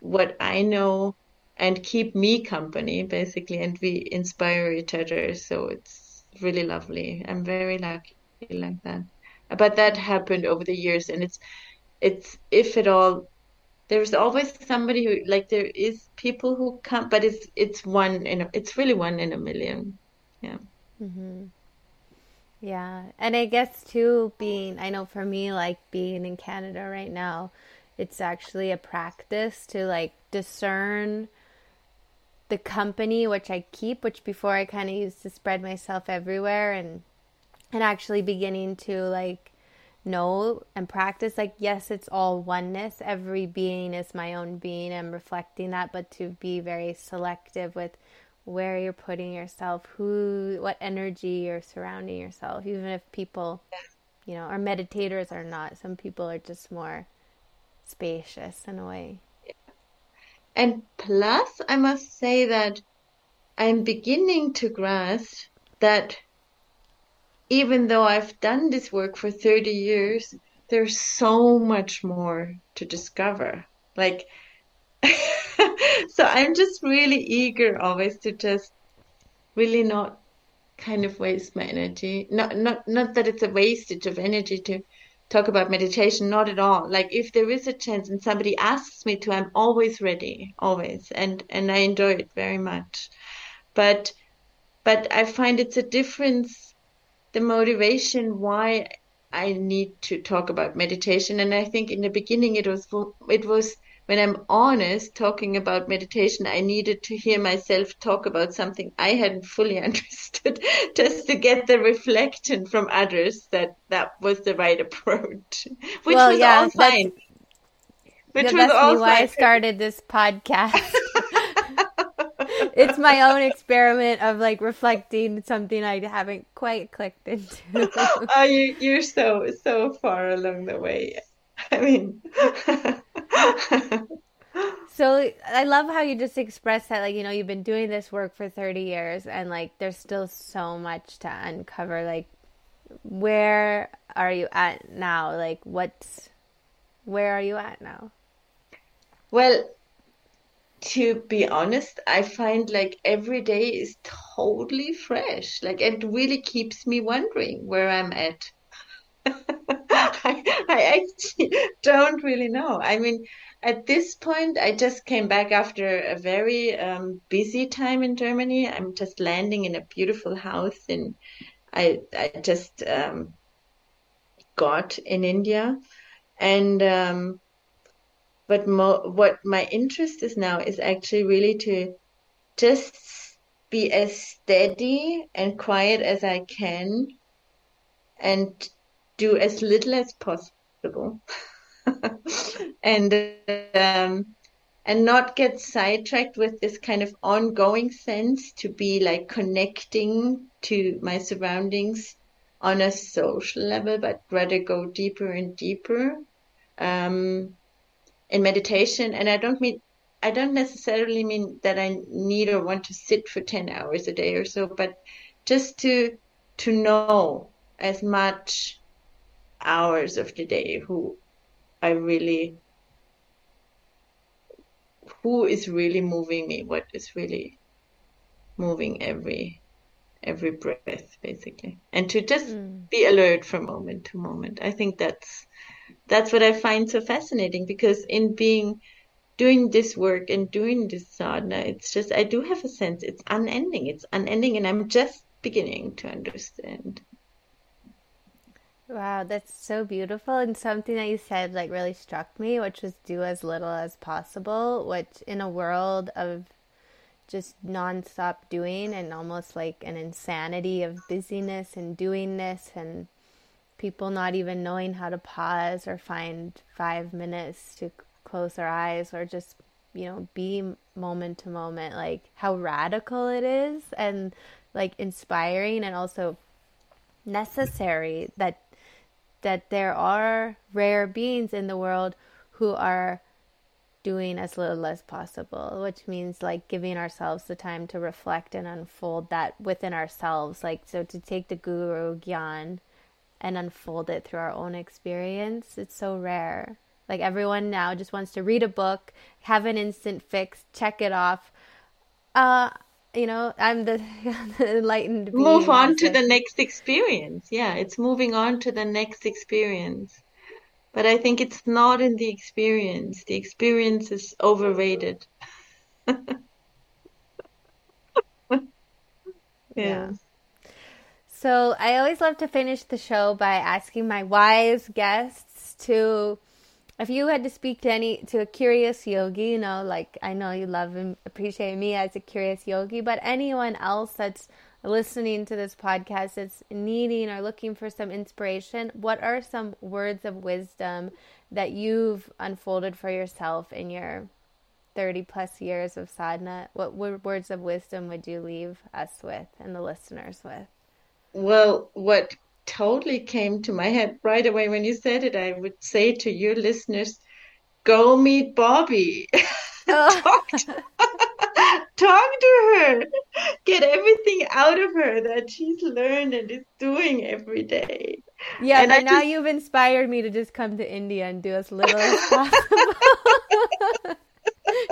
what I know and keep me company basically, and we inspire each other. So it's really lovely. I'm very lucky like that. But that happened over the years, and it's it's if at all there's always somebody who like there is people who come but it's it's one in a, it's really one in a million yeah Mm-hmm. Yeah. And I guess too, being, I know for me, like being in Canada right now, it's actually a practice to like discern the company which I keep, which before I kind of used to spread myself everywhere and and actually beginning to like know and practice like yes it's all oneness every being is my own being i'm reflecting that but to be very selective with where you're putting yourself who what energy you're surrounding yourself even if people you know are meditators or not some people are just more spacious in a way. And plus I must say that I'm beginning to grasp that even though I've done this work for 30 years there's so much more to discover. Like [laughs] so I'm just really eager always to just really not kind of waste my energy. Not not not that it's a wastage of energy to talk about meditation, not at all. Like if there is a chance and somebody asks me to, I'm always ready, always. And and I enjoy it very much. But but I find it's a difference the motivation why I need to talk about meditation. And I think in the beginning it was it was when I'm honest talking about meditation, I needed to hear myself talk about something I hadn't fully [laughs] understood just to get the reflection from others that that was the right approach, which Well, was yeah, all fine. Which was all why I started this podcast. [laughs] it's my own experiment of like reflecting something I haven't quite clicked into. [laughs] oh, you, you're so so far along the way. I mean, so I love how you just expressed that, like, you know, you've been doing this work for 30 years and like there's still so much to uncover. Like, where are you at now? Like, what's, where are you at now? well, to be honest, I find like every day is totally fresh. Like it really keeps me wondering where I'm at. [laughs] [laughs] I, actually don't really know. I mean, at this point, I just came back after a very um, busy time in Germany. I'm just landing in a beautiful house in I I just um, got in India, and um, but mo what my interest is now is actually really to just be as steady and quiet as I can, and do as little as possible, [laughs] and um, and not get sidetracked with this kind of ongoing sense to be like connecting to my surroundings on a social level, but rather go deeper and deeper um, in meditation. And I don't mean I don't necessarily mean that I need or want to sit for 10 hours a day or so, but just to to know as much hours of the day who I really who is really moving me, what is really moving every every breath basically. And to just Mm. be alert from moment to moment. I think that's that's what I find so fascinating because in being doing this work and doing this sadhana, it's just I do have a sense it's unending. It's unending and I'm just beginning to understand. Wow, that's so beautiful. And something that you said like really struck me, which was do as little as possible, which in a world of just nonstop doing and almost like an insanity of busyness and doingness and people not even knowing how to pause or find five minutes to close their eyes or just, you know, be moment to moment, like how radical it is and like inspiring and also necessary that that there are rare beings in the world who are doing as little as possible, which means like giving ourselves the time to reflect and unfold that within ourselves. Like, so to take the Guru Gyan and unfold it through our own experience, it's so rare. Like, everyone now just wants to read a book, have an instant fix, check it off. Uh, you know, I'm the, [laughs] the enlightened. Move on to the next experience. Yeah, it's moving on to the next experience. But I think it's not in the experience. The experience is overrated. [laughs] yeah. yeah. So I always love to finish the show by asking my wise guests to if you had to speak to any to a curious yogi, you know, like I know you love and appreciate me as a curious yogi, but anyone else that's listening to this podcast that's needing or looking for some inspiration, what are some words of wisdom that you've unfolded for yourself in your 30 plus years of sadhana? What words of wisdom would you leave us with and the listeners with? Well, what totally came to my head right away when you said it. I would say to your listeners, go meet Bobbi. [laughs] Oh. talk, to, [laughs] talk to her. Get everything out of her that she's learned and is doing every day. Yeah, and now just... you've inspired me to just come to India and do as little as [laughs]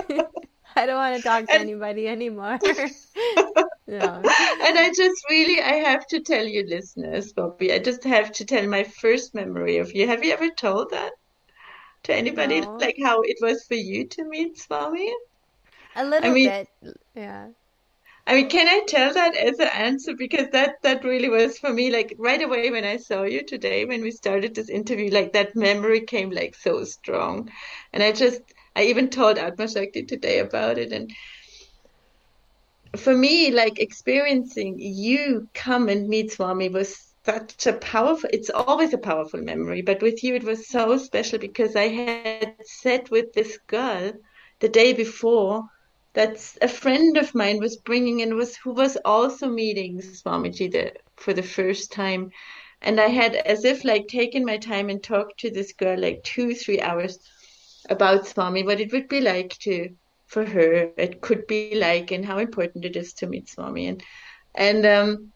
possible. [laughs] I don't want to talk to and... anybody anymore. [laughs] yeah. And I just really, I have to tell you, listeners, Bobbi, I just have to tell my first memory of you. Have you ever told that to anybody? No. Like how it was for you to meet Swami? A little I mean, bit, yeah. I mean, can I tell that as an answer? Because that that really was for me. Like right away when I saw you today, when we started this interview, like that memory came like so strong, and I just I even told Atma Shakti today about it, and for me, like experiencing you come and meet Swami was such a powerful, it's always a powerful memory, but with you it was so special because I had sat with this girl the day before that a friend of mine was bringing and was who was also meeting Swamiji the, for the first time. And I had as if like taken my time and talked to this girl like two, three hours about Swami, what it would be like to for her it could be like and how important it is to meet Swami. And and um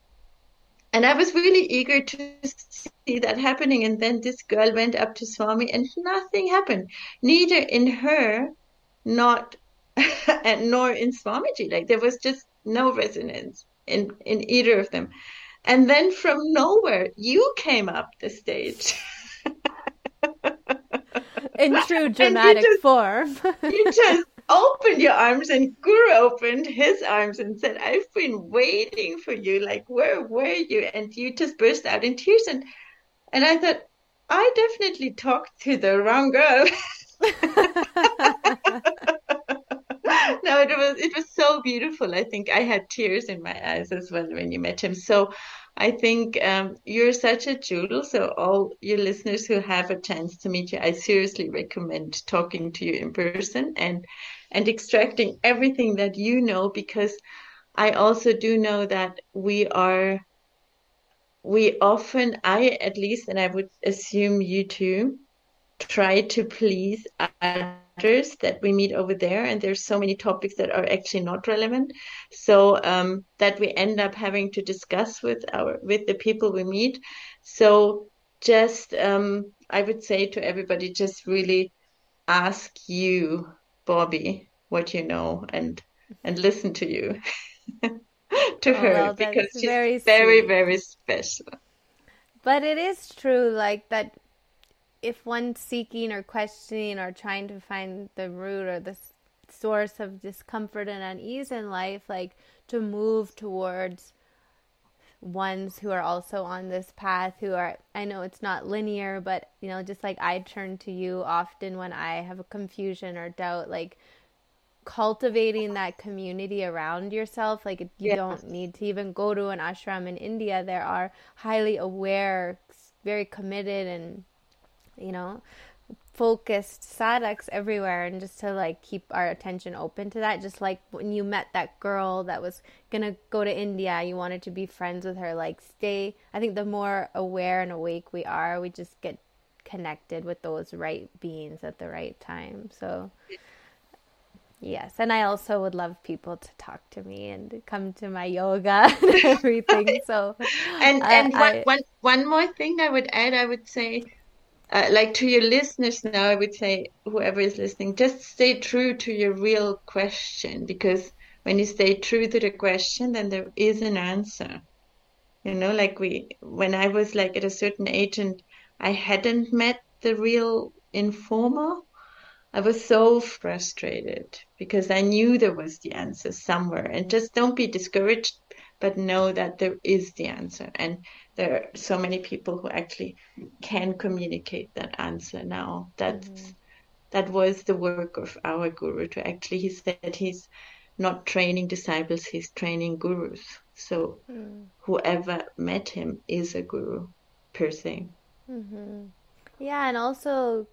and I was really eager to see that happening. And then this girl went up to Swami and nothing happened. Neither in her not [laughs] and nor in Swamiji. Like there was just no resonance in in either of them. And then from nowhere you came up the stage [laughs] in true [laughs] dramatic just, form [laughs] you just opened your arms and Guru opened his arms and said, I've been waiting for you. Like, where were you? And you just burst out in tears. And, and I thought, I definitely talked to the wrong girl. [laughs] no, it was it was so beautiful. I think I had tears in my eyes as well when you met him. So I think um, you're such a jewel. So all your listeners who have a chance to meet you, I seriously recommend talking to you in person and and extracting everything that you know because I also do know that we are we often I at least and I would assume you too try to please that we meet over there and there's so many topics that are actually not relevant. So um, that we end up having to discuss with our with the people we meet. So just um, i would say to everybody just really ask you bobbi what you know and and listen to you [laughs] to oh, her well, because she's very very, very special. But it is true like that if one's seeking or questioning or trying to find the root or the source of discomfort and unease in life, like to move towards ones who are also on this path who are I know it's not linear but you know just like I turn to you often when I have a confusion or doubt like cultivating that community around yourself like you yes. don't need to even go to an ashram in India there are highly aware very committed and you know focused sadhaks everywhere and just to like keep our attention open to that. Just like when you met that girl that was gonna go to india you wanted to be friends with her like stay. I think the more aware and awake we are we just get connected with those right beings at the right time. So yes. And i also would love people to talk to me and come to my yoga [laughs] and everything. So and and I, one, I, one, one more thing i would add i would say uh, like to your listeners now, I would say, whoever is listening, just stay true to your real question because when you stay true to the question, then there is an answer. You know, like we, when I was like at a certain age and I hadn't met the real informer, I was so frustrated because I knew there was the answer somewhere. And just don't be discouraged, but know that there is the answer. And there are so many people who actually can communicate that answer now. That mm-hmm. that was the work of our guru to actually he said he's not training disciples, he's training gurus. So mm. whoever met him is a guru per se. Mm-hmm. Yeah, and also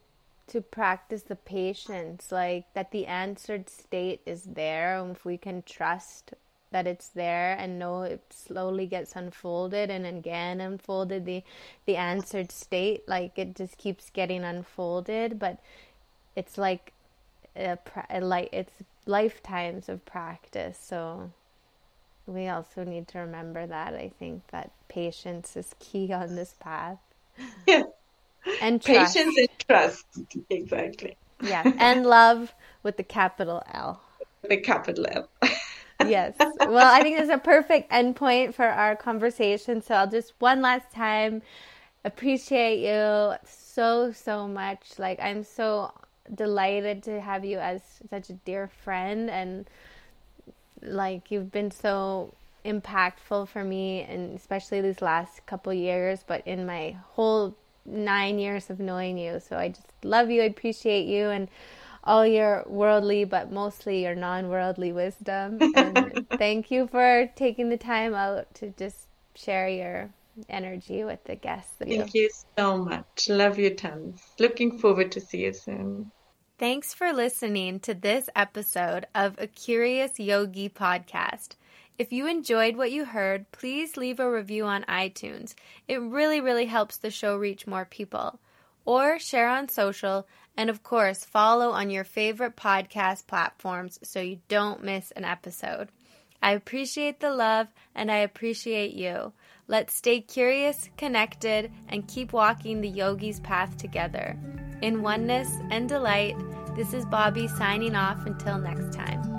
to practice the patience, like that the answered state is there, and if we can trust that it's there and know it slowly gets unfolded and again unfolded. The the answered state like it just keeps getting unfolded but it's like a, a like it's lifetimes of practice. So we also need to remember that. I think that patience is key [laughs] on this path. Yeah [laughs] and trust. patience and trust. Exactly. Yeah. And love with the capital l. The capital l yes. Well, I think it's a perfect endpoint for our conversation. So I'll just one last time appreciate you so so much. Like I'm so delighted to have you as such a dear friend and like you've been so impactful for me and especially these last couple years but in my whole 9 years of knowing you so I just love you I appreciate you and all your worldly, but mostly your non worldly wisdom. And [laughs] thank you for taking the time out to just share your energy with the guests. Thank you. you so much. Love you tons. Looking forward to see you soon. Thanks for listening to this episode of a Curious Yogi podcast. If you enjoyed what you heard, please leave a review on iTunes. It really, really helps the show reach more people. Or share on social and of course, follow on your favorite podcast platforms so you don't miss an episode. I appreciate the love and I appreciate you. Let's stay curious, connected, and keep walking the yogi's path together. In oneness and delight, this is Bobbi signing off until next time.